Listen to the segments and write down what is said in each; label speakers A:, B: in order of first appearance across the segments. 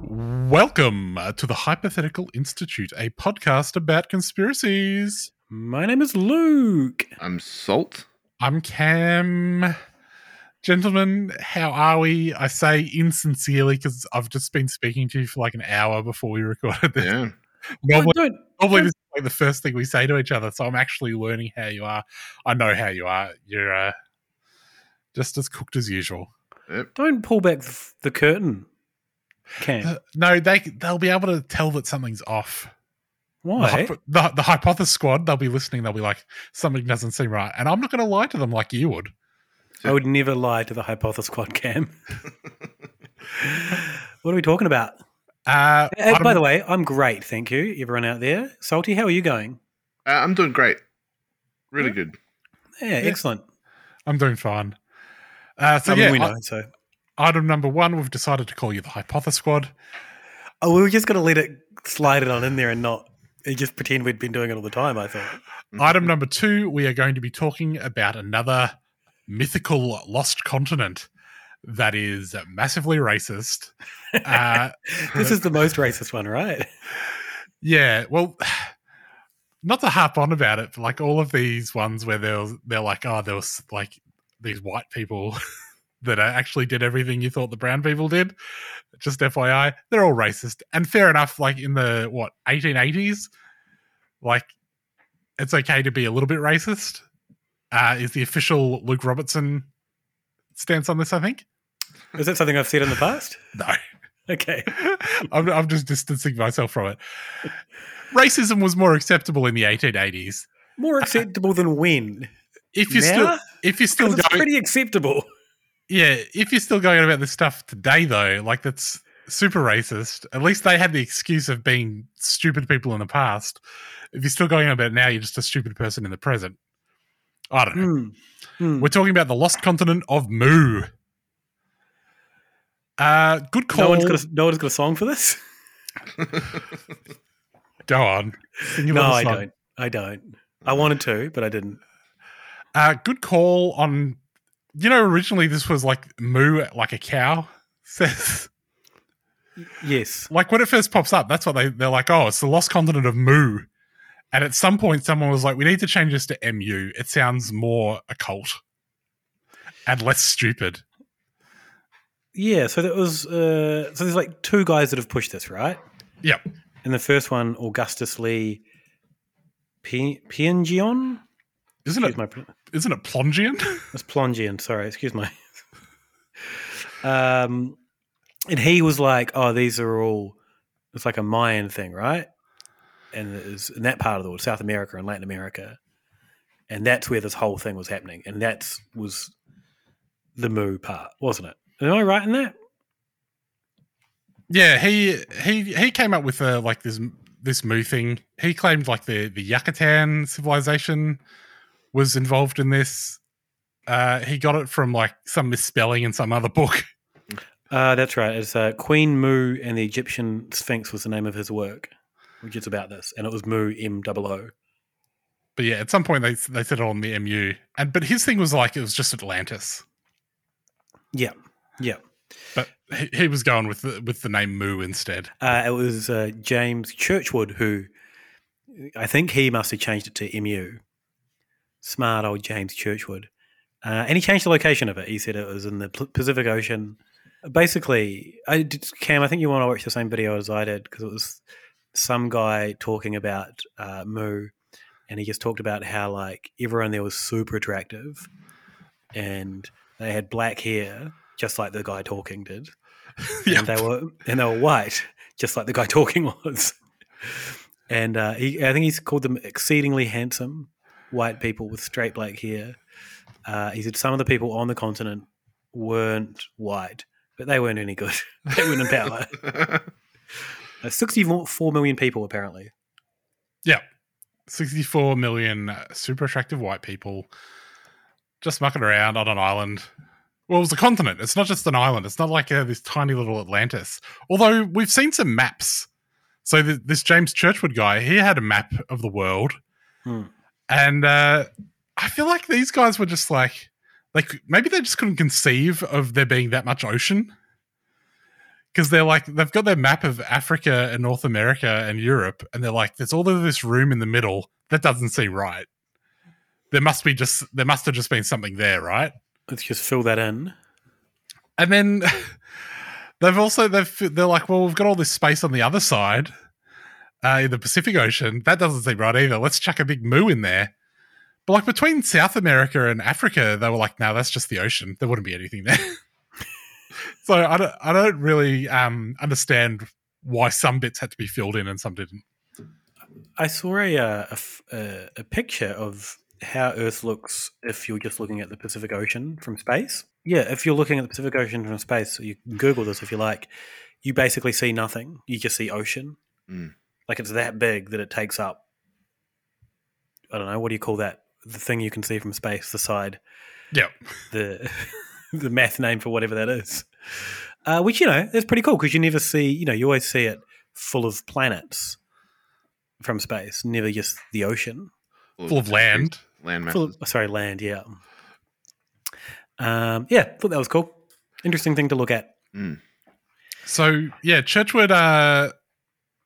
A: Welcome uh, to the Hypothetical Institute, a podcast about conspiracies.
B: My name is Luke.
C: I'm Salt.
A: I'm Cam. Gentlemen, how are we? I say insincerely because I've just been speaking to you for like an hour before we recorded this.
C: Yeah.
A: Normally,
B: Don't- don't-
A: normally
B: don't-
A: this is like the first thing we say to each other, so I'm actually learning how you are. I know how you are. You're uh, just as cooked as usual.
B: Don't pull back the curtain, Cam.
A: Uh, no, they they'll be able to tell that something's off.
B: Why?
A: The, the, the hypothesis squad, they'll be listening. They'll be like, something doesn't seem right, and I'm not going to lie to them like you would.
B: I would never lie to the Hypothesis Squad, Cam. what are we talking about?
A: Uh,
B: Uh, by the way, I'm great, thank you, everyone out there. Salty, how are you going?
C: Uh, I'm doing great. Really good.
B: Yeah, excellent.
A: I'm doing fine. Uh, so
B: I mean,
A: yeah,
B: we
A: I-
B: so.
A: Item number one, we've decided to call you the hypothesis squad.
B: Oh, we were just going to let it slide it on in there and not just pretend we'd been doing it all the time. I thought.
A: Item number two, we are going to be talking about another mythical lost continent that is massively racist. Uh,
B: This is the most racist one, right?
A: yeah, well, not to harp on about it, but like all of these ones where they're they're like, oh, there was like these white people that uh, actually did everything you thought the brown people did. Just FYI, they're all racist, and fair enough. Like in the what 1880s, like it's okay to be a little bit racist. Uh, is the official Luke Robertson stance on this? I think.
B: Is that something I've said in the past?
A: No.
B: Okay.
A: I'm, I'm just distancing myself from it. Racism was more acceptable in the 1880s.
B: More acceptable than when?
A: If you're
B: Now?
A: still, if you're still going,
B: pretty acceptable.
A: Yeah, if you're still going about this stuff today, though, like that's super racist. At least they had the excuse of being stupid people in the past. If you're still going about it now, you're just a stupid person in the present. I don't know.
B: Hmm.
A: We're talking about the lost continent of Mu. Uh, good call.
B: No one's got a, no one's got a song for this.
A: Go on.
B: No, I don't. I don't. I wanted to, but I didn't.
A: Uh, good call on. You know, originally this was like moo, like a cow says.
B: Yes.
A: Like when it first pops up, that's what they they're like. Oh, it's the lost continent of moo. And at some point, someone was like, "We need to change this to mu. It sounds more occult and less stupid."
B: Yeah. So that was. Uh, so there's like two guys that have pushed this, right?
A: Yep.
B: And the first one, Augustus Lee P- Piangion.
A: Isn't it?
B: My,
A: isn't it Plongeon?
B: It's Plongeon. Sorry, excuse my. um, and he was like, "Oh, these are all." It's like a Mayan thing, right? And it was in that part of the world, South America and Latin America, and that's where this whole thing was happening, and that's was the Mu part, wasn't it? Am I right in that?
A: Yeah, he he he came up with uh, like this this moo thing. He claimed like the the Yucatan civilization was involved in this. Uh, he got it from like some misspelling in some other book.
B: Uh, that's right. It's uh, Queen Mu and the Egyptian Sphinx was the name of his work, which is about this, and it was Mu M double O.
A: but yeah, at some point they they said it on the MU, and but his thing was like it was just Atlantis.
B: Yeah, yeah.
A: But he, he was going with the, with the name Mu instead.
B: Uh, it was uh, James Churchward who, I think he must have changed it to MU. Smart old James Churchward. Uh, and he changed the location of it. He said it was in the Pacific Ocean. Basically, I did, Cam, I think you want to watch the same video as I did because it was some guy talking about uh, Moo, and he just talked about how like everyone there was super attractive, and they had black hair, just like the guy talking did. And they were and they were white, just like the guy talking was. And uh, he, I think he's called them exceedingly handsome white people with straight black hair. Uh, he said some of the people on the continent weren't white, but they weren't any good. they weren't in power. Uh, 64 million people, apparently.
A: Yeah, sixty-four million uh, super attractive white people just mucking around on an island. Well, it was a continent. It's not just an island. It's not like uh, this tiny little Atlantis. Although we've seen some maps. So th- this James Churchward guy, he had a map of the world,
B: Hmm.
A: And uh, I feel like these guys were just like, like maybe they just couldn't conceive of there being that much ocean. Because they're like they've got their map of Africa and North America and Europe, and they're like, there's all of this room in the middle that doesn't seem right. There must be just there must have just been something there, right?
B: Let's just fill that in.
A: And then they've also they've they're like, well, we've got all this space on the other side, uh, in the Pacific Ocean. That doesn't seem right either. Let's chuck a big moo in there. But like between South America and Africa, they were like, no, that's just the ocean. There wouldn't be anything there. so I don't I don't really um, understand why some bits had to be filled in and some didn't.
B: I saw a, uh, a f- a- a picture of how Earth looks if you're just looking at the Pacific Ocean from space. Yeah, if you're looking at the Pacific Ocean from space, you can Google this if you like. You basically see nothing. You just see ocean.
C: Mm.
B: Like it's that big that it takes up. I don't know. What do you call that? The thing you can see from space, the side.
A: Yeah.
B: The the math name for whatever that is. Uh, which you know is pretty cool because you never see. You know, you always see it full of planets from space, never just the ocean.
A: Full of land.
C: Land
B: Full of, sorry, land. Yeah. Um, yeah, thought that was cool. Interesting thing to look at.
A: So yeah, Churchward, uh,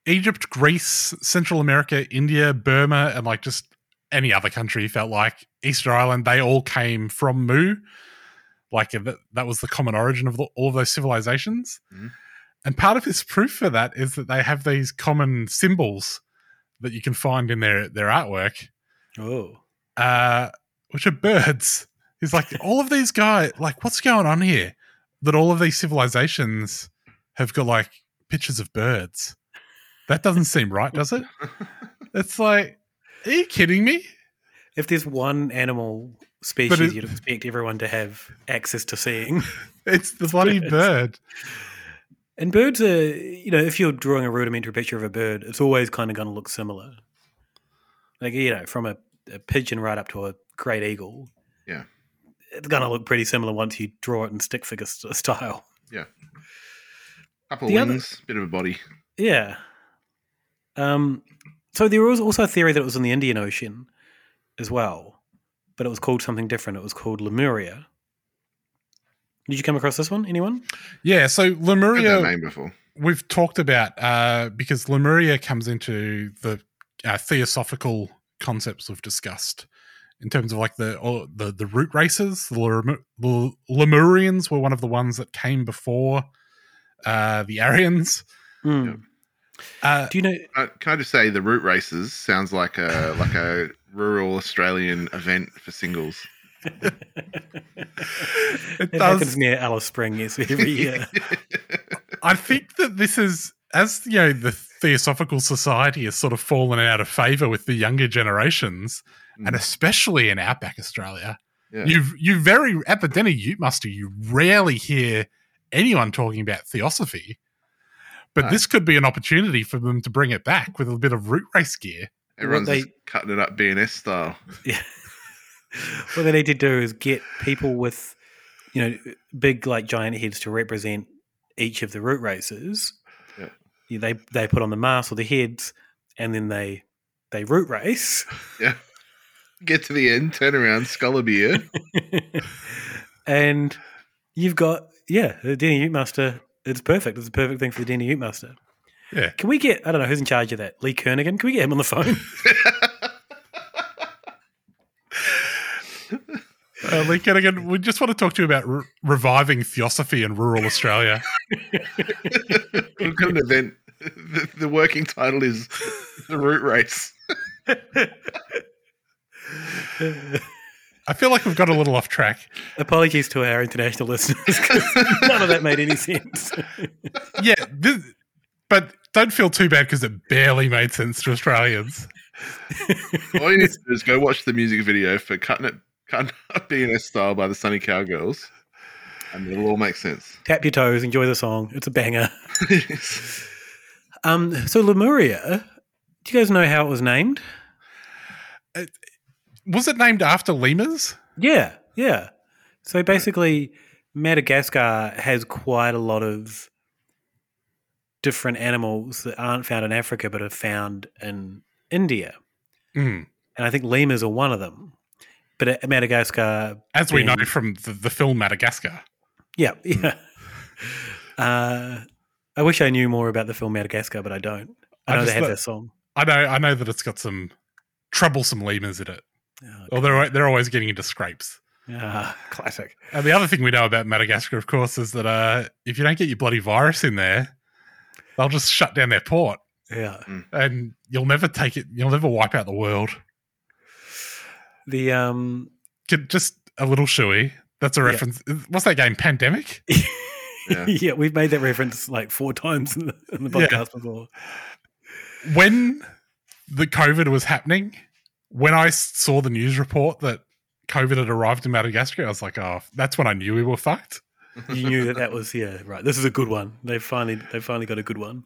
A: Egypt, Greece, Central America, India, Burma, and like just any other country felt like Easter Island. They all came from Mu. Like that, that was the common origin of the, all of those civilizations.
C: Mhm.
A: And part of his proof for that is that they have these common symbols that you can find in their their artwork,
B: Oh,
A: uh, which are birds. He's like, all of these guys, like, what's going on here? That all of these civilizations have got like pictures of birds. That doesn't seem right, does it? It's like, are you kidding me?
B: if there's one animal species
A: it-
B: you'd expect everyone to have access to seeing,
A: It's the bloody
B: Birds.
A: bird.
B: and birds are, you know, if you're drawing a rudimentary picture of a bird, it's always kind of going to look similar. Like you know, from a, a pigeon right up to a great eagle,
C: Yeah.
B: it's going to look pretty similar once you draw it in stick figure style.
C: Yeah. Couple
B: The other-
C: wings, bit of a body.
B: Yeah. Um, so there was also a theory that it was in the Indian Ocean as well, but it was called something different. It was called Lemuria. Did you come across this one? Anyone?
A: Yeah, so
C: Heard that
A: Lemuria,
C: name before.
A: we've talked about uh, because Lemuria comes into the uh, theosophical concepts we've discussed in terms of like the or the the root races. The, Lem- the Lemurians were one of the ones that came before uh, the Aryans.
B: Hmm.
A: Uh,
B: Do you know?
C: Uh, can I just say the root races sounds like a like a rural Australian event for singles.
A: It
B: It
A: does.
B: happens near Alice Springs every year.
A: I think that this is as you know the Theosophical Society has sort of fallen out of favor with the younger generations, and especially in outback Australia.
C: Yeah.
A: You've you very at the Deni Ute muster, you rarely hear anyone talking about theosophy. But
C: No.
A: this could be an opportunity for them to bring it back with a bit of root race gear.
C: Everyone's
B: they-
C: just cutting it up B&S style.
B: Yeah. what they need to do is get people with, you know, big like giant heads to represent each of the root races.
C: Yeah.
B: Yeah, They they put on the mask or the heads, and then they they root race.
C: Yeah. Get to the end, turn around, skull a beer.
B: and you've got yeah, the Deni Ute Muster. It's perfect. It's a perfect thing for the Deni Ute Muster.
A: Yeah.
B: Can we get I don't know who's in charge of that? Lee Kernaghan. Can we get him on the phone?
A: Uh, Lee Kernaghan, we just want to talk to you about re- reviving theosophy in rural Australia.
C: We've got an event. The, the working title is the root race.
A: I feel like we've got a little off track.
B: Apologies to our international listeners because none of that made any sense.
A: Yeah, this, but don't feel too bad because it barely made sense to Australians.
C: All you need to do is go watch the music video for Cutting It, Cutting Up B&S Style by the Sunny Cowgirls, and it'll all make sense.
B: Tap your toes, enjoy the song. It's a banger. um, so Lemuria, do you guys know how it was named?
A: Was it named after lemurs?
B: Yeah, yeah. So basically, Madagascar has quite a lot of different animals that aren't found in Africa but are found in India.
A: Mm.
B: And I think lemurs are one of them. But Madagascar.
A: As we
B: being-
A: know from the, the film Madagascar.
B: Yeah, yeah. Uh, I wish I knew more about the film Madagascar, but I don't. I, know they have their song.
A: I know, I know that it's got some troublesome lemurs in it.
B: Oh,
A: Or they're they're always getting into scrapes.
B: Ah, classic.
A: And the other thing we know about Madagascar, of course, is that uh, if you don't get your bloody virus in there, they'll just shut down their port,
B: Yeah.
A: and you'll never take it. You'll never wipe out the world.
B: The um,
A: just a little shoey. That's a
B: Yeah.
A: reference. What's that game? Pandemic.
B: yeah. we've made that reference like four times in the, in the
A: Yeah.
B: podcast before.
A: when the COVID was happening, when I saw the news report that COVID had arrived in Madagascar, I was like, oh, that's when I knew we were fucked.
B: You knew that that was yeah right. This is a good one. They finally they finally got a good one.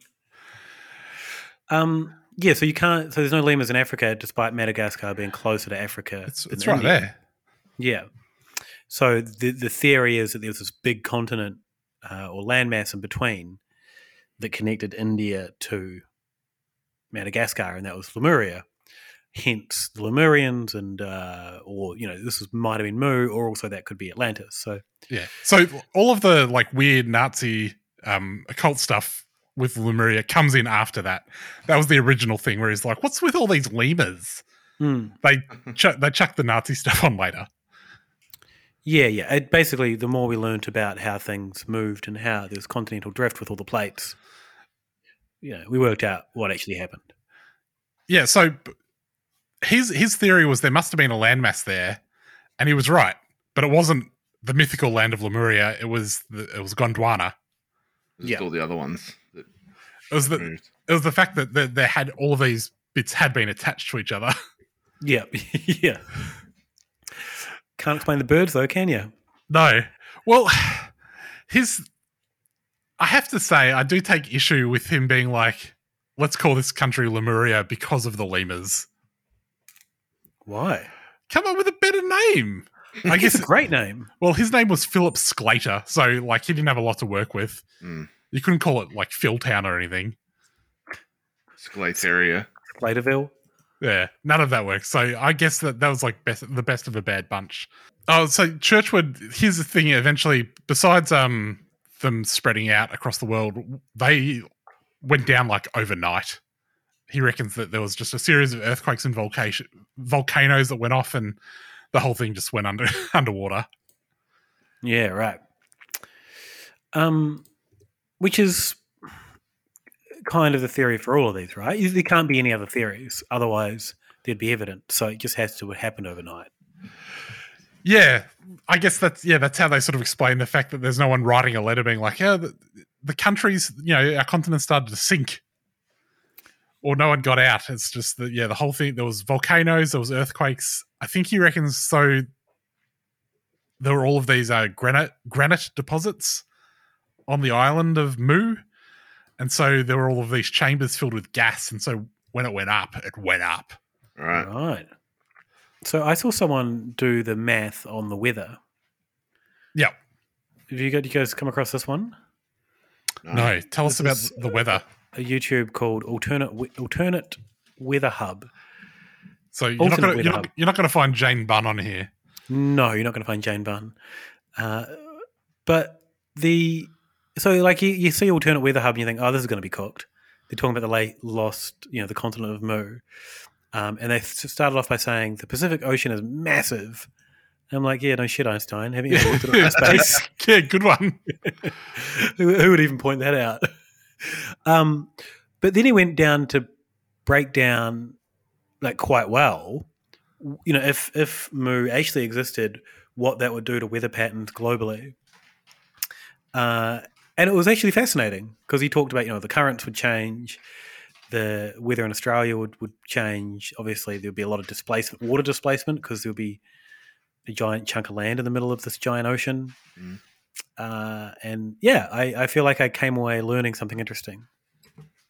B: Um yeah, so you can't. So there's no lemurs in Africa, despite Madagascar being closer to Africa.
A: It's, it's right
B: India.
A: there.
B: Yeah. So the the theory is that there was this big continent uh, or landmass in between that connected India to Madagascar, and that was Lemuria. Hence the Lemurians, and uh, or you know this was might have been Mu, or also that could be Atlantis. So
A: Yeah. So all of the like weird Nazi um, occult stuff with Lemuria comes in after that. That was the original thing where he's like, what's with all these lemurs?
B: Hmm.
A: They ch- they chuck the Nazi stuff on later.
B: Yeah, yeah. It, basically, the more we learnt about how things moved and how there's continental drift with all the plates, you know, we worked out what actually happened.
A: Yeah. So his his theory was there must have been a landmass there, and he was right, but it wasn't the mythical land of Lemuria. It was the, it was Gondwana.
C: Just all the other ones. That
A: It was the it was the fact that the, they had all of these bits had been attached to each other.
B: Yeah, yeah. Can't explain the birds though, can you?
A: No. Well, his. I have to say, I do take issue with him being like, let's call this country Lemuria because of the lemurs.
B: Why?
A: Come up with a better name. I guess
B: it's a great name.
A: Well, his name was Philip Sclater, so like he didn't have a lot to work with. You couldn't call it like Philtown or anything.
C: Sclateria.
B: Sclaterville.
A: Yeah, none of that works. So I guess that that was like best, the best of a bad bunch. Oh, so Churchward. Here's the thing. Eventually, besides um them spreading out across the world, they went down like overnight. He reckons that there was just a series of earthquakes and volcanoes that went off, and the whole thing just went under underwater.
B: Yeah, right. Um, which is kind of the theory for all of these, right? There can't be any other theories, otherwise there'd be evidence. So it just has to happen overnight.
A: Yeah, I guess that's yeah, that's how they sort of explain the fact that there's no one writing a letter being like, yeah, the, the countries, you know, our continent started to sink, or no one got out. It's just that yeah, the whole thing. There was volcanoes, there was earthquakes. I think he reckons so. There were all of these uh, granite granite deposits on the island of Mu, and so there were all of these chambers filled with gas, and so when it went up, it went up.
C: Right.
B: Right. So I saw someone do the math on the weather.
A: Yeah.
B: Have you, got, you guys come across this one?
A: No, tell us about
B: is
A: the weather.
B: A YouTube called Alternate Alternate Weather Hub.
A: So you're not gonna you're not, you're not gonna find Jane Bunn on here.
B: No, you're not going to find Jane Bunn. Uh, but the so like you, you see alternate weather hub and you think, oh, this is going to be cooked. They're talking about the late lost, you know, the continent of Mu, um, and they started off by saying the Pacific Ocean is massive. I'm like, yeah, no shit, Einstein. Haven't you ever looked at space?
A: yeah, good one.
B: who, who would even point that out? Um, but then he went down to break down like quite well. You know, if if Mu actually existed, what that would do to weather patterns globally. Uh, and it was actually fascinating because he talked about you know the currents would change, the weather in Australia would, would change. Obviously, there would be a lot of displacement, water displacement, because there would be a giant chunk of land in the middle of this giant ocean. Uh, and yeah, I, I feel like I came away learning something interesting.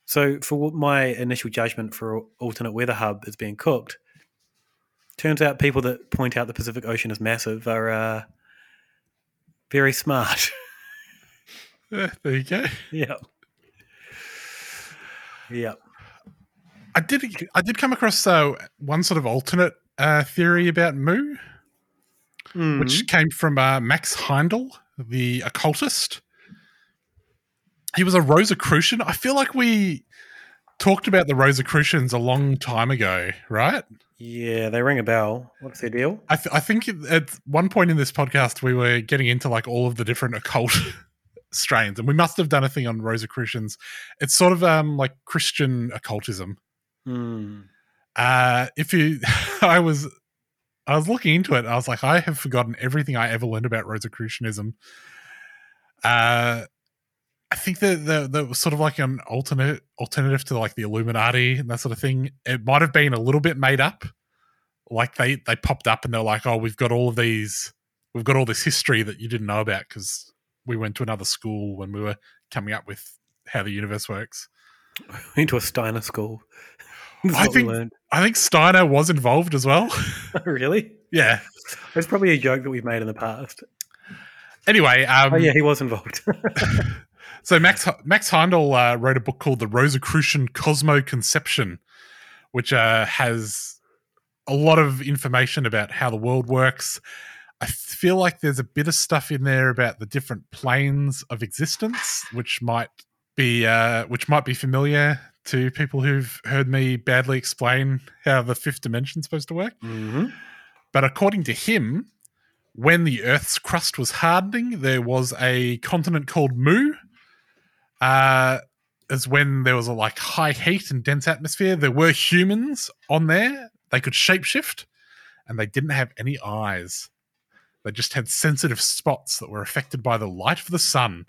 B: So, for my initial judgment for alternate weather hub is being cooked, turns out people that point out the Pacific Ocean is massive are uh, very smart.
A: Yeah, there you go.
B: yep. Yep.
A: I did I did come across uh, one sort of alternate uh, theory about Mu,
B: Hmm.
A: which came from uh, Max Heindel, the occultist. He was a Rosicrucian. I feel like we talked about the Rosicrucians a long time ago, right?
B: Yeah, they ring a bell. What's their deal?
A: I, th- I think at one point in this podcast we were getting into like all of the different occult strains, and we must have done a thing on Rosicrucians. It's sort of um like Christian occultism.
B: Hmm.
A: Uh, if you, I was, I was looking into it. I was like, I have forgotten everything I ever learned about Rosicrucianism. Uh, I think that that was sort of like an alternate alternative to like the Illuminati and that sort of thing. It might have been a little bit made up. Like they they popped up and they're like, oh, we've got all of these, we've got all this history that you didn't know about because we went to another school when we were coming up with how the universe works.
B: Into a Steiner school.
A: I think. I think Steiner was involved as well.
B: really?
A: Yeah.
B: It's probably a joke that we've made in the past.
A: Anyway, um,
B: oh yeah, he was involved.
A: so Max Max Heindel uh, wrote a book called The Rosicrucian Cosmoconception, which uh, has a lot of information about how the world works. I feel like there's a bit of stuff in there about the different planes of existence, which might be uh, which might be familiar to people who've heard me badly explain how the fifth dimension's supposed to work.
B: Mm-hmm.
A: But according to him, when the Earth's crust was hardening, there was a continent called Mu. Uh, as when there was a like high heat and dense atmosphere, there were humans on there. They could shapeshift, and they didn't have any eyes. They just had sensitive spots that were affected by the light of the sun.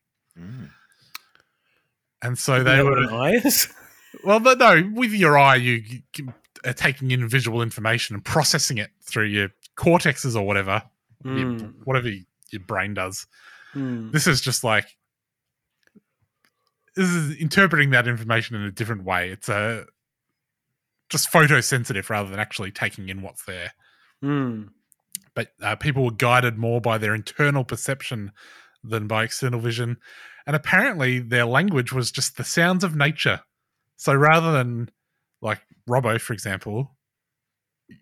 A: And so they were
B: eyes.
A: well, no, no, with your eye, you, you are taking in visual information and processing it through your cortexes or whatever, your-
B: Mm.
A: whatever your brain does.
B: Hmm.
A: This is just like this is interpreting that information in a different way. It's a just photosensitive rather than actually taking in what's there.
B: Hmm.
A: But uh, people were guided more by their internal perception than by external vision, and apparently their language was just the sounds of nature. So rather than like Robbo, for example,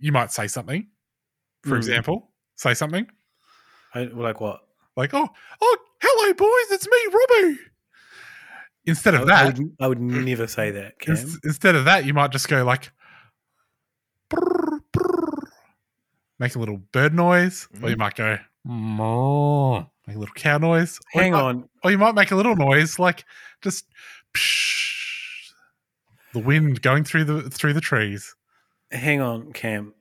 A: you might say something. For
B: Hmm.
A: example, say something
B: I, like what?
A: like, "Oh, oh, hello, boys, it's me, Robbo." Instead of
B: I,
A: that,
B: I would, I would never say that,
A: ins- instead of that, you might just go like, "Brrr, brrr," make a little bird noise, or you might go, make a little cow noise. or
B: Hang
A: might-
B: on.
A: or you might make a little noise like just psh, the wind going through the through the trees.
B: Hang on, Cam.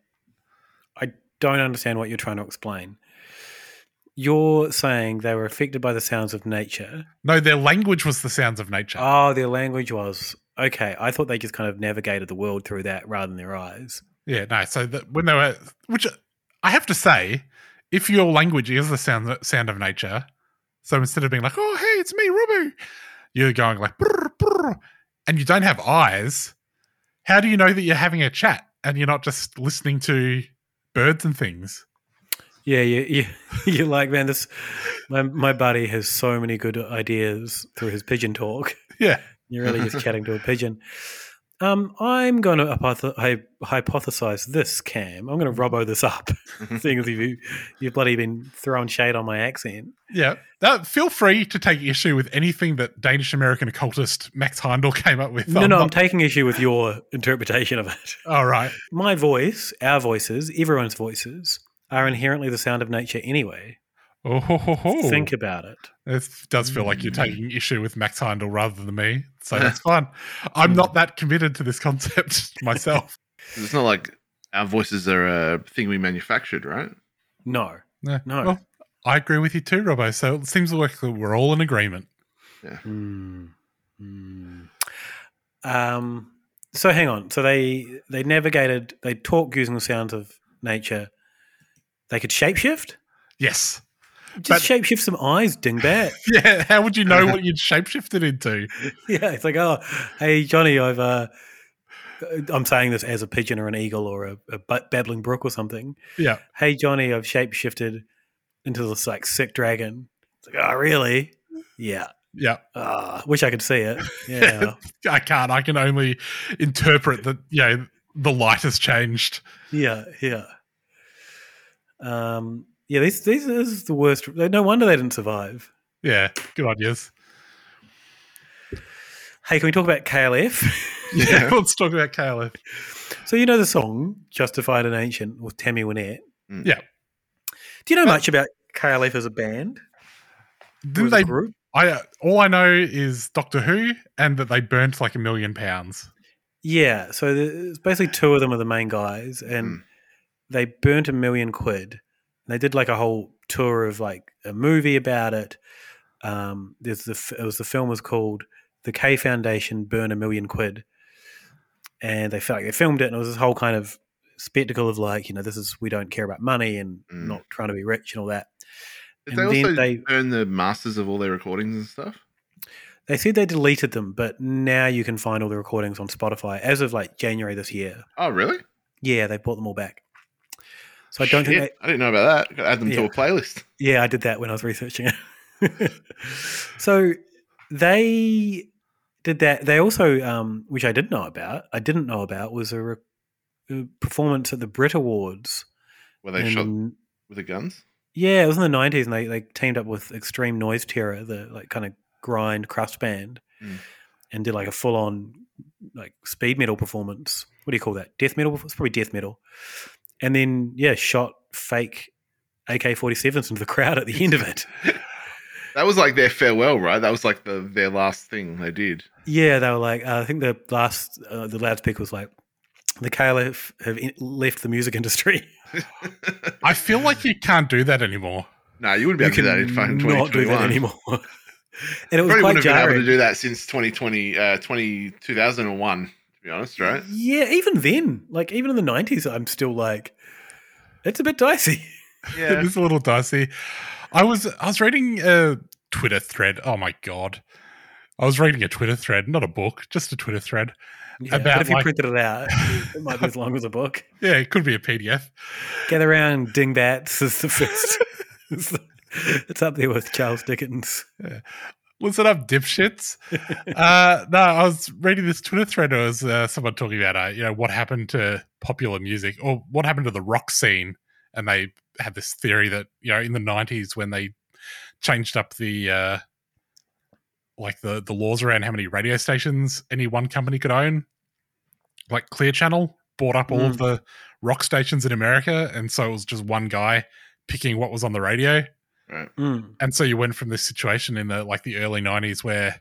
B: I don't understand what you're trying to explain. You're saying they were affected by the sounds of nature.
A: No, their language was the sounds of nature.
B: Oh, their language was okay. I thought they just kind of navigated the world through that rather than their eyes.
A: Yeah, no. So that when they were, which I have to say, if your language is the sound sound of nature, so instead of being like, "Oh, hey, it's me, Robbie," you're going like, brr, brr, and you don't have eyes. How do you know that you're having a chat and you're not just listening to birds and things?
B: Yeah, you, you, you're like, man, this my my buddy has so many good ideas through his pigeon talk.
A: Yeah,
B: You're really just chatting to a pigeon. Um, I'm going to hypothesize this, Cam. I'm going to robbo this up, seeing as you you've bloody been throwing shade on my accent.
A: Yeah. That, feel free to take issue with anything that Danish American occultist Max Heindel came up with.
B: No,
A: I'm
B: no, I'm taking issue with your interpretation of it.
A: All right.
B: My voice, our voices, everyone's voices are inherently the sound of nature anyway.
A: Oh, ho, ho, ho.
B: Think about it.
A: It does feel like
B: Mm.
A: you're taking issue with Max Heindel rather than me. So that's fine. I'm not that committed to this concept myself.
C: It's not like our voices are a thing we manufactured, right?
B: No.
A: Yeah.
B: No.
A: Well, I agree with you too, Robbo. So it seems like we're all in agreement.
C: Yeah.
B: Hmm. Hmm. Um. So hang on. So they they navigated. They talk using the sounds of nature. They could shapeshift.
A: Yes.
B: Just shapeshift some eyes, dingbat.
A: Yeah. How would you know what you'd shapeshifted into?
B: yeah, it's like, oh, hey Johnny, I've uh, I'm saying this as a pigeon or an eagle or a, a babbling brook or something.
A: Yeah.
B: Hey Johnny, I've shapeshifted into this like sick dragon. It's like, oh, really? Yeah.
A: Yeah.
B: Ah, wish I could see it. Yeah.
A: I can't. I can only interpret that, you know, the light has changed.
B: yeah. Yeah. Um. Yeah. This this is the worst. No wonder they didn't survive.
A: Yeah. Good ideas.
B: Hey, can we talk about KLF?
A: Yeah. Let's talk about KLF.
B: So you know the song "Justified and Ancient" with Tammy Wynette.
A: Yeah.
B: Do you know much about KLF as a band?
A: Didn't they?
B: group?
A: I uh, all I know is Doctor Who and that they burnt like a million pounds.
B: Yeah, so there's basically two of them are the main guys, and they burnt a million quid. They did like a whole tour of like a movie about it. Um, there's the it was the film was called "The K Foundation Burn a Million Quid," and they felt like they filmed it, and it was this whole kind of spectacle of like you know this is we don't care about money and not trying to be rich and all that.
C: Did
B: and
C: they also
B: they
C: burn the masters of all their recordings and stuff?
B: they said they deleted them, but now you can find all the recordings on Spotify as of like January this year.
C: Oh, really?
B: Yeah, they brought them all back. So I don't think they,
C: I didn't know about that. Add them to a playlist.
B: Yeah, I did that when I was researching it. so they did that. They also, um, which I did know about, I didn't know about, was a, re- a performance at the Brit Awards.
C: Where they
B: in-
C: shot with the guns?
B: Yeah, it was in the nineties, and they they teamed up with Extreme Noise Terror, the like kind of grind crust band,
C: Mm.
B: and did like a full on like speed metal performance. What do you call that? Death metal? It's probably death metal. And then yeah, shot fake AK forty sevens into the crowd at the end of it.
C: That was like their farewell, right? That was like the their last thing they did.
B: Yeah, they were like, uh, I think the last, uh, the loudspeaker was like, the KLF have in- left the music industry.
A: I feel like you can't do that anymore.
C: No, you wouldn't be able to do that in fucking
B: not do
C: 2021.
B: that anymore. and it was
C: Probably
B: quite
C: wouldn't have been able to do that since 2020, uh, 20, 2001, to be honest, right?
B: Yeah, even then, like even in the nineties, I'm still like, it's a bit dicey.
A: Yeah, it is a little dicey. I was I was reading a Twitter thread. Oh my god, I was reading a Twitter thread, not a book, just a Twitter thread
B: Yeah,
A: about
B: but if you
A: like-
B: printed it out, it might be as long as a book.
A: yeah, it could be a PDF.
B: Gather around, dingbats is the first. it's, it's up there with Charles Dickens.
A: Listen up, dipshits. uh, no, I was reading this Twitter thread. It was uh, someone talking about, uh, you know, what happened to popular music or what happened to the rock scene. And they had this theory that, you know, in the 90s when they changed up the, uh, like the, the laws around how many radio stations any one company could own, like Clear Channel bought up all of
B: Mm.
A: the rock stations in America. And so it was just one guy picking what was on the radio
C: Right.
B: Mm.
A: and so you went from this situation in the like the early 90s where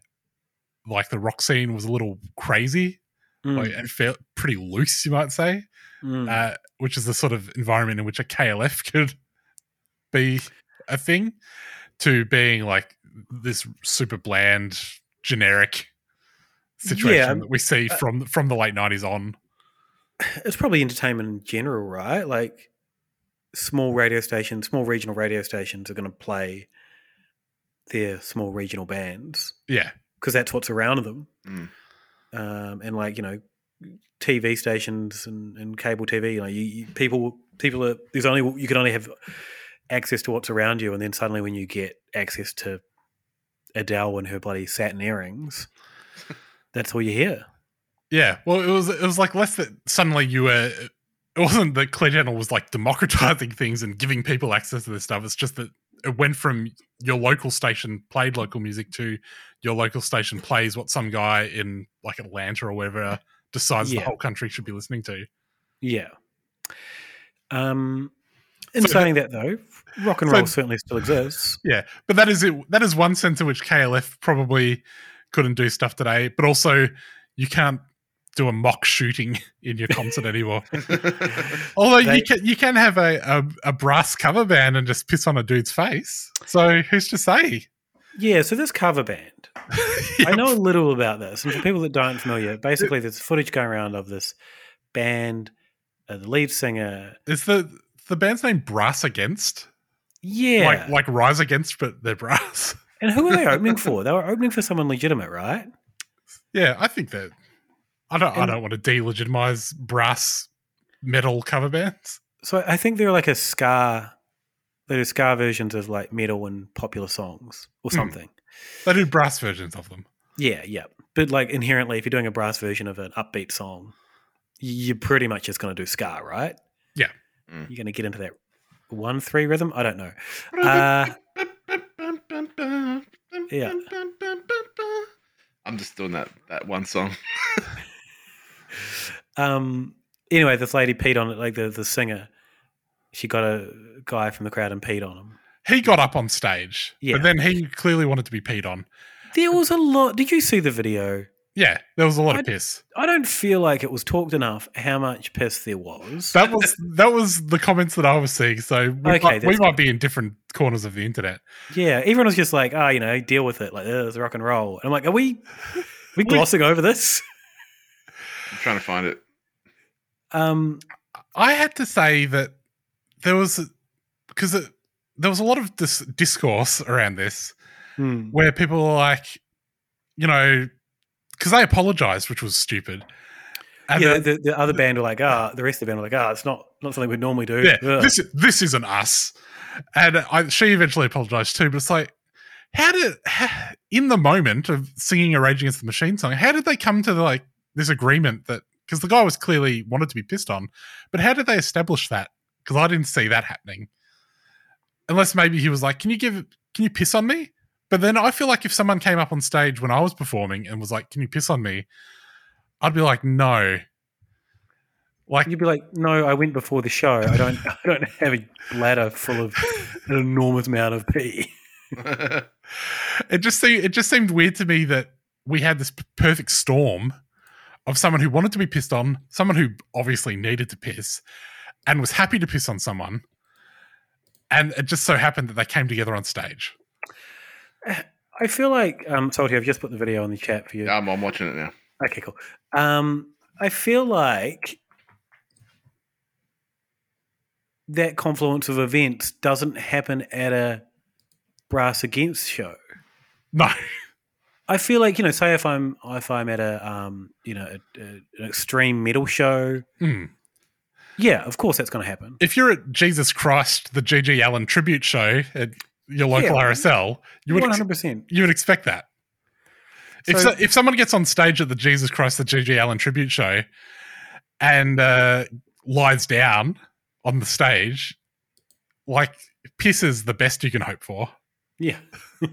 A: like the rock scene was a little crazy
B: Mm.
A: like, and felt pretty loose you might say
B: Mm.
A: uh, which is the sort of environment in which a klf could be a thing to being like this super bland generic situation
B: Yeah,
A: that we see
B: uh,
A: from from the late 90s on
B: it's probably entertainment in general, right? Like small radio stations, small regional radio stations are going to play their small regional bands
A: yeah
B: because that's what's around them.
C: Mm.
B: Um, and like you know, TV stations and, and cable TV, you know, you, you people people are there's only you can only have access to what's around you, and then suddenly when you get access to Adele and her bloody satin earrings, that's all you hear.
A: Yeah, well, it was it was like less that suddenly you were. It wasn't that Clear Channel was like democratizing things and giving people access to this stuff. It's just that it went from your local station played local music to your local station plays what some guy in like Atlanta or wherever decides
B: Yeah.
A: the whole country should be listening to.
B: Yeah. Um, in
A: So
B: saying that, though, rock and
A: so-
B: roll certainly still exists.
A: Yeah, but that is it. That is one sense in which KLF probably couldn't do stuff today. But also, you can't do a mock shooting in your concert anymore. Although
B: They-
A: you can, you can have a, a a brass cover band and just piss on a dude's face. So who's to say?
B: Yeah, so this cover band. I know a little about this. And for people that aren't familiar, basically there's footage going around of this band, uh, the lead singer.
A: Is the the band's name Brass Against?
B: Yeah.
A: like like Rise Against, but they're brass.
B: and who are they opening for? They were opening for someone legitimate, right?
A: Yeah, I think that. I don't. I don't want to delegitimize brass metal cover bands.
B: So I think they're like a ska. They do ska versions of like metal and popular songs or
A: Hmm.
B: something.
A: They do brass versions of them.
B: Yeah, yeah. But like inherently, if you're doing a brass version of an upbeat song, you're pretty much just going to do ska, right?
A: Yeah.
B: You're going to get into that one three rhythm. I don't know. Uh, yeah.
C: I'm just doing that that one song.
B: Um. Anyway, this lady peed on it. Like the the singer, she got a guy from the crowd and peed on him.
A: He got up on stage,
B: Yeah.
A: but then he clearly wanted to be peed on.
B: There was a lot. Did you see the video?
A: Yeah, there was a lot
B: I-
A: of piss.
B: I don't feel like it was talked enough how much piss there was.
A: That was that was the comments that I was seeing. So we,
B: Okay,
A: might, we might be in different corners of the internet.
B: Yeah, everyone was just like, "Oh, you know, deal with it. Like, it's rock and roll." And I'm like, "Are we, we glossing over this?"
C: I'm trying to find it.
B: Um,
A: I had to say that there was because there was a lot of dis- discourse around this
B: Hmm.
A: where people were like, you know, because they apologized, which was stupid. And
B: yeah,
A: then-
B: the, the other band were like, "Ah," the rest of the band were like, "Ah, it's not not something we would normally do."
A: yeah,
B: Ugh.
A: this this isn't us. And I, she eventually apologized too, but it's like, how did how, in the moment of singing a Rage Against the Machine song, how did they come to like this agreement that because the guy was clearly wanted to be pissed on, but how did they establish that? Because I didn't see that happening. Unless maybe he was like, "Can you give? Can you piss on me?" But then I feel like if someone came up on stage when I was performing and was like, "Can you piss on me?" I'd be like, "No." Like
B: you'd be like, "No, I went before the show. I don't, I don't have a bladder full of an enormous amount of pee."
A: it just seemed it just seemed weird to me that we had this p- perfect storm of someone who wanted to be pissed on, someone who obviously needed to piss, and was happy to piss on someone, and it just so happened that they came together on stage.
B: I feel like, um, Salty, I've just put the video in the chat for you.
C: I'm, I'm watching it now.
B: Okay, cool. Um, I feel like that confluence of events doesn't happen at a brass against show.
A: No,
B: I feel like you know, say if I'm if I'm at a um, you know a, a, an extreme metal show,
A: Hmm.
B: yeah, of course that's going to happen.
A: If you're at Jesus Christ, the GG Allen tribute show at your local
B: Yeah.
A: RSL, you would
B: One
A: ex-
B: hundred percent.
A: you would expect that. If
B: So-
A: so, if someone gets on stage at the Jesus Christ the GG Allen tribute show and uh, lies down on the stage, like piss is the best you can hope for.
B: Yeah.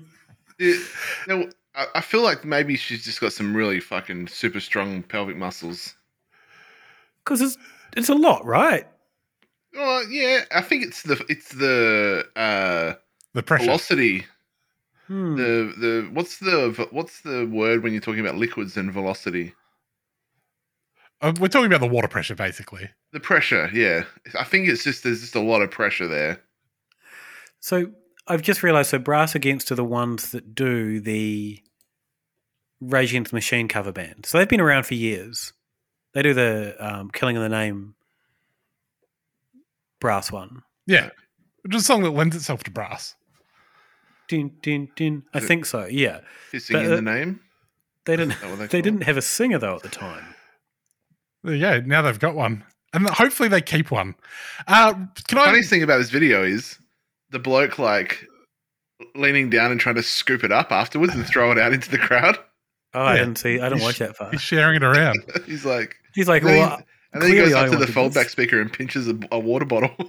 C: It, no, I, I feel like maybe she's just got some really fucking super strong pelvic muscles.
B: Because it's it's a lot, right?
C: Oh yeah, I think it's the it's the uh
A: The pressure.
C: velocity.
B: Hmm.
C: The the what's the what's the word when you're talking about liquids and velocity?
A: Uh, we're talking about the water pressure, basically.
C: The pressure, yeah. I think it's just there's just a lot of pressure there.
B: So I've just realised. So Brass Against are the ones that do the Rage Against the Machine cover band. So they've been around for years. They do the um, Killing in the Name brass one.
A: Yeah, which is a song that lends itself to brass.
B: Din, din, din. I
C: Is it
B: think so. Yeah.
C: Hissing
B: But,
C: in
B: uh,
C: the name.
B: They didn't.
C: that what they
B: They didn't have a singer though at the time.
A: There you go. Now they've got one, and hopefully they keep one. Uh, can I?
C: Funniest thing about this video is the bloke like leaning down and trying to scoop it up afterwards and throw it out into the crowd.
B: Oh, I
A: Yeah.
B: didn't see. I didn't
A: He's-
B: watch that far.
A: He's sharing it around.
C: He's like,
B: He's like,
C: and then,
B: well,
C: he, and then he goes
B: clearly
C: up to the foldback
B: this.
C: speaker and pinches a, a water bottle.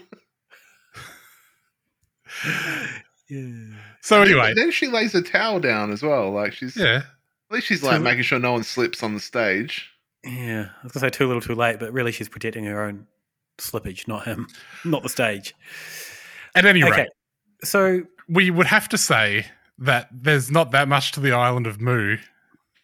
C: Yeah.
A: So anyway,
C: then she lays a towel down as well. Like she's
A: yeah.
C: At least she's
B: So-
C: like making sure no one slips on the stage.
B: Yeah, I was gonna say too little, too late, but really she's protecting her own slippage, not him, not the stage.
A: At any
B: Okay,
A: rate,
B: so
A: we would have to say that there's not that much to the island of Mu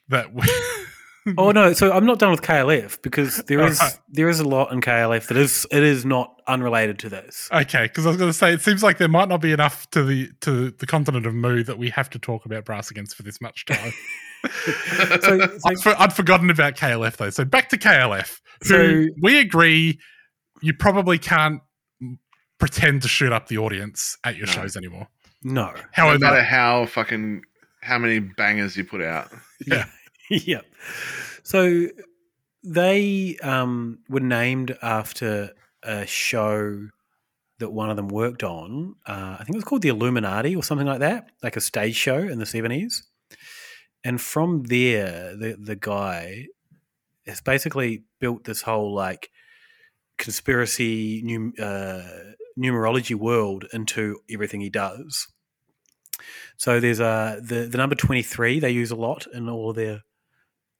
A: that we,
B: Oh no! So I'm not done with KLF because there is
A: Alright.
B: there is a lot in KLF that is it is not unrelated to this.
A: Okay, because I was going to say it seems like there might not be enough to the to the continent of Mu that we have to talk about Brass Against for this much time. so I'd, for, I'd forgotten about KLF though. So back to KLF.
B: So-
A: we agree, you probably can't pretend to shoot up the audience at your
C: No.
A: shows anymore.
B: No,
A: However,
C: no matter how fucking how many bangers you put out.
A: Yeah.
B: yep. So they um, were named after a show that one of them worked on. Uh, I think it was called the Illuminati or something like that, like a stage show in the seventies. And from there, the the guy has basically built this whole like conspiracy num- uh, numerology world into everything he does. So there's a the the number twenty three they use a lot in all of their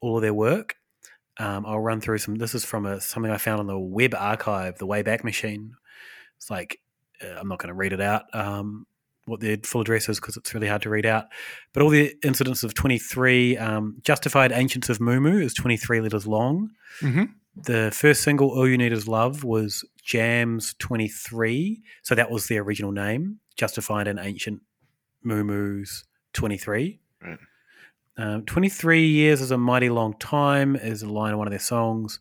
B: all of their work. Um, I'll run through some. This is from a something I found on the web archive, the Wayback Machine. It's like uh, I'm not going to read it out. Um, what their full address is because it's really hard to read out. But all the incidents of 23, um, Justified Ancients of Mumu is 23 letters long.
A: Mhm.
B: The first single, All You Need Is Love, was Jams 23. So that was the original name, Justified and Ancient Mumu's 23.
C: Right.
B: Um, 23 years is a mighty long time, is a line of one of their songs.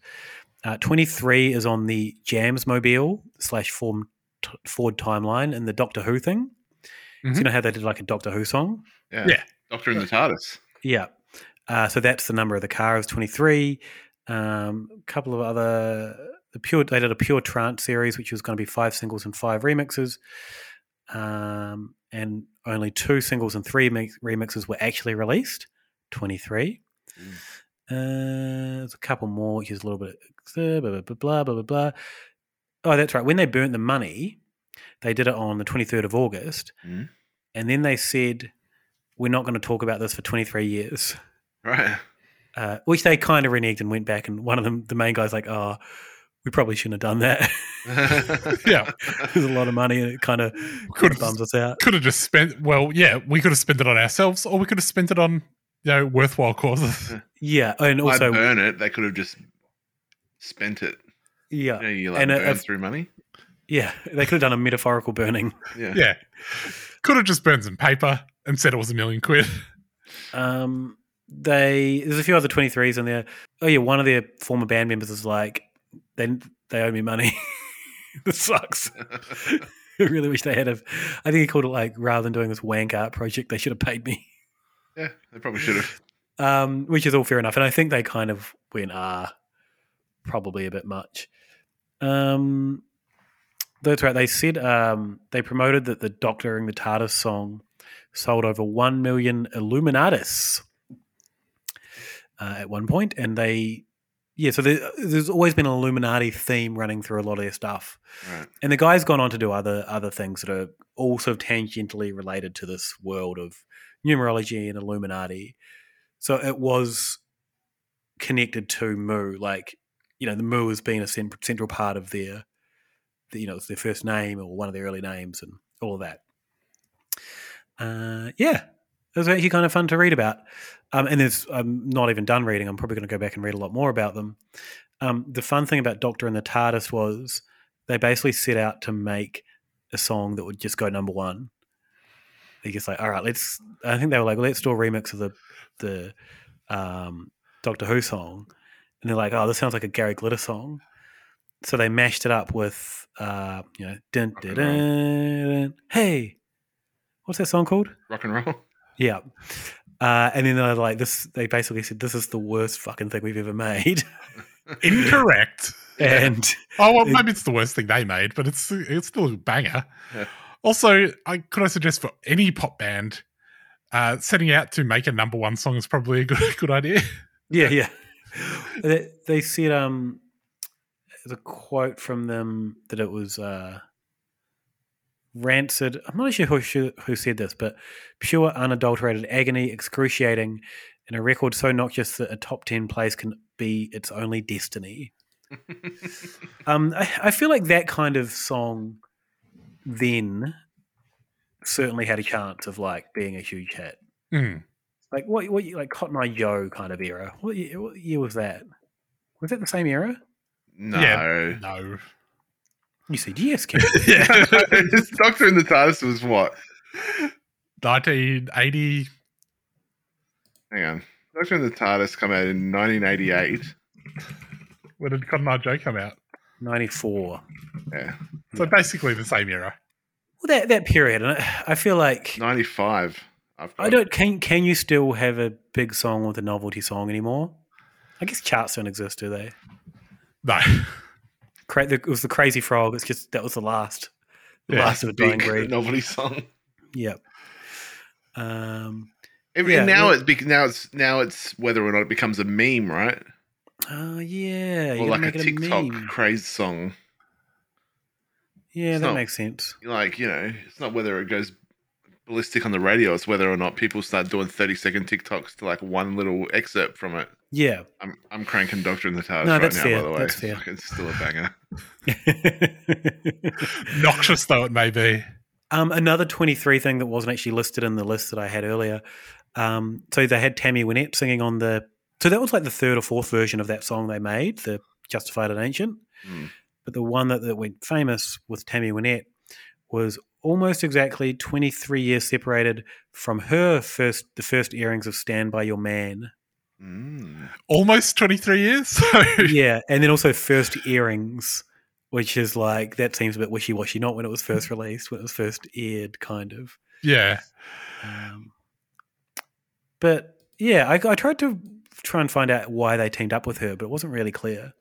B: Uh, 23 is on the Jams Mobile slash Form t- Ford timeline and the Doctor Who thing. So
A: Mhm.
B: you know how they did like a Doctor Who song?
C: Yeah.
A: Yeah.
C: Doctor in the TARDIS.
B: Yeah. Uh, so that's the number of the car is 23. Um, a couple of other the pure they did a pure trance series which was going to be five singles and five remixes. Um, and only two singles and three mix, remixes were actually released. 23. Uh, there's a couple more which is a little bit blah blah blah blah blah blah. Oh, that's right. When they burnt the money, they did it on the 23rd of August.
C: Mhm.
B: And then they said, we're not going to talk about this for 23 years.
C: Right.
B: Uh, which they kind of reneged and went back. And one of them, the main guy's like, oh, we probably shouldn't have done that.
A: yeah,
B: There's a lot of money and it kind of,
A: Could've-
B: bums us out.
A: could have just spent. Well, yeah, we could have spent it on ourselves, or we could have spent it on you know worthwhile causes.
B: Yeah. And also,
C: burn it? They could have just spent it.
B: yeah.
C: You know, you like
B: and
C: burn
B: if-
C: through money.
B: yeah, they could have done a metaphorical burning.
C: Yeah.
A: yeah, could have just burned some paper and said it was a million quid.
B: Um, they there's a few other 23s in there. Oh yeah, one of their former band members is like, they they owe me money. this sucks. I really wish they had have. I think he called it like rather than doing this wank art project, they should have paid me.
C: Yeah, they probably should have.
B: Um, which is all fair enough, and I think they kind of went ah, probably a bit much. Um, that's right. They said um, they promoted that the Doctor in the TARDIS song sold over one million Illuminatus uh, at one point, and they yeah. So there, there's always been an Illuminati theme running through a lot of their stuff.
C: Right.
B: And the guy's gone on to do other other things that are also tangentially related to this world of numerology and Illuminati. So it was connected to Mu, like you know, the Mu has been a cent- central part of their, the, you know, it's their first name or one of their early names and all of that. Uh, yeah, it was actually kind of fun to read about. Um, and there's, I'm not even done reading. I'm probably going to go back and read a lot more about them. Um, the fun thing about Doctor and the TARDIS was they basically set out to make a song that would just go number one. They just like, all right, let's. I think they were like, let's do a remix of the the um, Doctor Who song, and they're like, oh, this sounds like a Gary Glitter song. So they mashed it up with, uh, you know, dun, dun, dun, hey, what's that song called?
C: Rock and roll.
B: Yeah. Uh, and then they're like, this. They basically said, "This is the worst fucking thing we've ever made."
A: Incorrect.
B: and
A: Oh well, maybe it's the worst thing they made, but it's it's still a banger.
C: Yeah.
A: Also, I could I suggest for any pop band, uh, setting out to make a number one song is probably a good good idea.
B: Yeah, yeah. they, they said um, the quote from them that it was uh, rancid. I'm not sure who, who said this, but pure, unadulterated agony, excruciating, and a record so noxious that a top ten place can be its only destiny. um, I, I feel like that kind of song then certainly had a chance of like being a huge hit.
A: Mm.
B: Like what? What? Like Cotton Eye Joe kind of era. What year, what year was that? Was that the same era?
C: No.
A: Yeah, no.
B: You said yes, Ken.
C: yeah. Doctor in the TARDIS was what?
A: 1980.
C: Hang on. Doctor in the TARDIS come out in 1988.
A: When did Cotton Eye Joe come out?
B: 94.
C: Yeah.
A: So basically the same era.
B: Well, that that period, and I, I feel like
C: 95. I've
B: I don't. Can can you still have a big song with a novelty song anymore? I guess charts don't exist, do they?
A: No.
B: Cra- the, it was the Crazy Frog. It's just that was the last, the
C: Yeah,
B: last of a dying breed.
C: novelty song.
B: Yep. Um.
C: And
B: Yeah,
C: now
B: yeah.
C: it's now it's now it's whether or not it becomes a meme, right?
B: Oh yeah.
C: or like a
B: it a
C: TikTok craze song.
B: Yeah,
C: It's
B: that
C: not-
B: makes sense.
C: Like you know, it's not whether it goes ballistic on the radio. It's whether or not people start doing thirty second TikToks to like one little excerpt from it.
B: Yeah.
C: I'm I'm cranking Doctor in the TARDIS
B: No,
C: right
B: that's
C: now.
B: fair,
C: By the way,
B: that's fair.
C: Fucking still a banger.
A: Noxious though it may be.
B: Um, another 23 thing that wasn't actually listed in the list that I had earlier. Um, so they had Tammy Wynette singing on the. So that was like the third or fourth version of that song they made, the Justified and Ancient.
C: Mm.
B: But the one that, that went famous with Tammy Wynette was almost exactly 23 years separated from her first, the first earrings of Stand By Your Man.
C: Mm.
A: Almost 23 years. So
B: yeah, and then also first earrings, which is like that seems a bit wishy washy. Not when it was first released, when it was first aired, kind of.
A: yeah.
B: Um, but yeah, I, I tried to try and find out why they teamed up with her, but it wasn't really clear.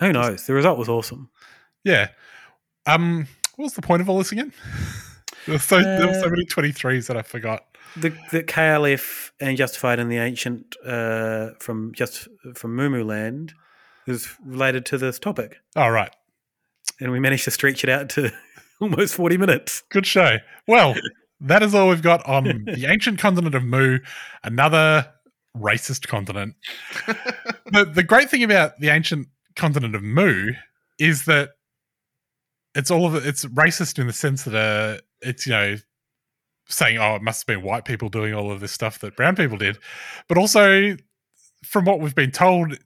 B: Who knows? The result was awesome.
A: Yeah. Um what was the point of all this again? There were so there were so
B: Uh,
A: many 23s that I forgot.
B: The the KLF and Justified in the Ancient uh, from just from Mu Land is related to this topic,
A: All right.
B: and we managed to stretch it out to almost forty minutes.
A: Good show. Well, that is all we've got on the ancient continent of Mu, another racist continent. the the great thing about the ancient continent of Mu is that it's all of it, it's racist in the sense that uh, it's you know saying oh it must have been white people doing all of this stuff that brown people did, but also from what we've been told.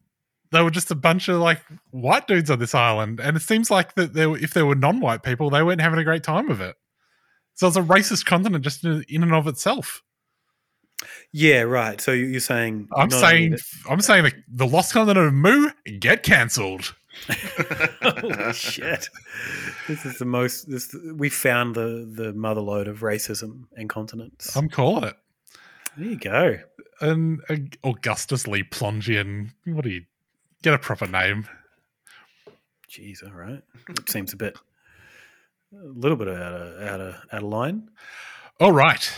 A: They were just a bunch of like white dudes on this island, and it seems like that there, if there were non-white people, they weren't having a great time of it. So it's a racist continent just in, in and of itself.
B: Yeah, right. So you- you're saying
A: I'm saying, I'm saying the, the lost continent of Mu get cancelled.
B: Holy shit! This is the most. This we found the the mother lode of racism and continents.
A: I'm calling it.
B: there you go.
A: And uh, Augustus Le Plongeon, what do you get a proper name?
B: Jeez, all right. It seems a bit, a little bit out of out of out of line.
A: All right.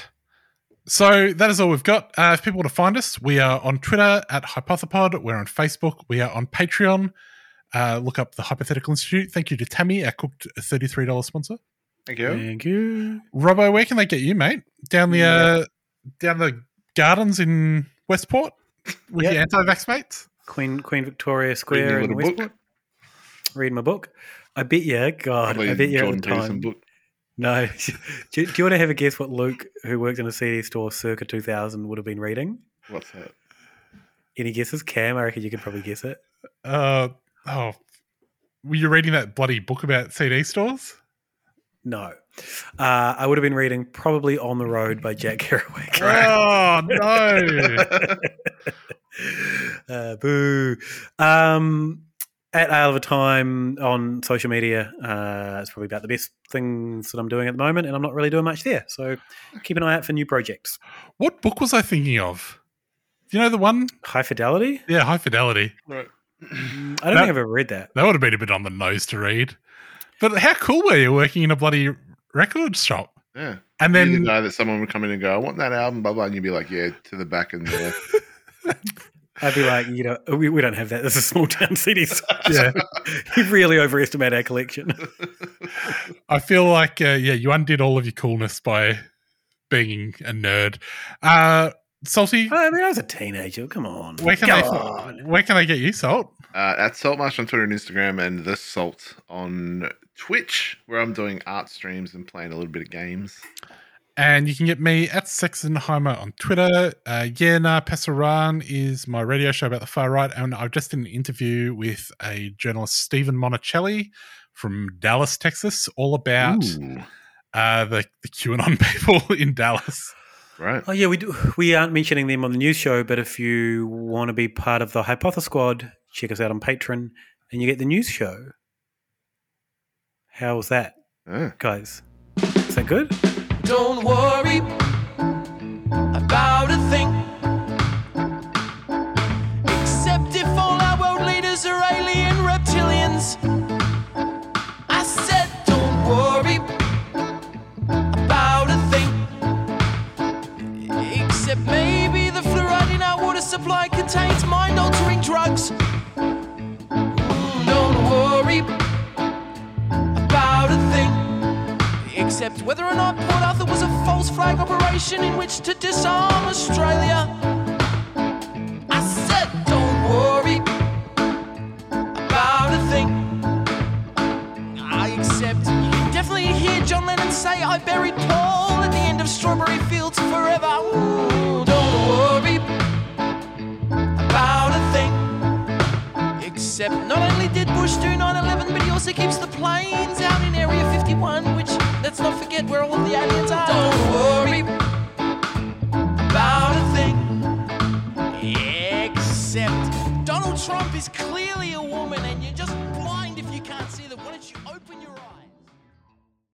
A: So that is all we've got. Uh, if people want to find us, we are on Twitter at Hypothepod. We're on Facebook. We are on Patreon. Uh, look up the Hypothetical Institute. Thank you to Tammy, our cooked $33 sponsor.
C: Thank you.
B: Thank you.
A: Robbo, where can they get you, mate? Down the uh, down the gardens in Westport with
B: Yep.
A: your anti-vax mates.
B: Queen Queen Victoria Square
C: your
B: in
C: little book.
B: Westport. Read my book. I bet you, God,
C: Probably
B: I bet you at the
C: Peterson
B: time.
C: book.
B: No. do, do you want to have a guess what Luke, who worked in a CD store circa 2000, would have been reading?
C: What's that?
B: Any guesses? Cam, I reckon you could probably guess it.
A: Uh, oh, were you reading that bloody book about CD stores?
B: No. Uh, I would have been reading probably On the Road by Jack Kerouac.
A: Oh no!
B: uh, boo. Um, at Ale of a Time on social media, uh, it's probably about the best things that I'm doing at the moment, and I'm not really doing much there. So keep an eye out for new projects.
A: what book was I thinking of? You know the one?
B: High Fidelity?
A: Yeah, High Fidelity.
C: Right.
B: I don't
A: That-
B: think I've ever read that.
A: That would have been a bit on the nose to read. But how cool were you working in a bloody record shop?
C: Yeah.
A: And then-
C: the guy that someone would come in and go, I want that album, blah blah, and you'd be like, Yeah, to the back and there.
B: I'd be like, you know, we, we don't have that. This is a small town city. size.
A: Yeah.
B: you really overestimate our collection.
A: I feel like uh, yeah, you undid all of your coolness by being a nerd. Uh, Salty,
B: I mean, I was a teenager. Come on.
A: where can
B: Come
A: I
B: on.
A: where can I get you, Salt?
C: Uh, at Saltmarsh on Twitter and Instagram, and the Salt on Twitch, where I'm doing art streams and playing a little bit of games.
A: And you can get me at Sexenheimer on Twitter. Uh, yeah, nah, Passaran is my radio show about the far right. And I've just did an interview with a journalist, Steven Monacelli from Dallas, Texas, all about uh, the, the QAnon people in Dallas.
C: Right.
B: Oh yeah, we do. We aren't mentioning them on the news show, but if you want to be part of the Hypothesis Squad, check us out on Patreon, and you get the news show. How's that, guys? Is that good?
D: Don't worry Except whether or not Port Arthur was a false flag operation in which to disarm Australia. I said, don't worry about a thing. I accept. You can definitely hear John Lennon say, I buried Paul at the end of Strawberry Fields forever. Ooh, don't worry about a thing. Except not only did Bush do 9-11, but he also keeps the planes out in Area 51, which let's not forget where all the aliens are. Don't worry about a thing. Except Donald Trump is clearly a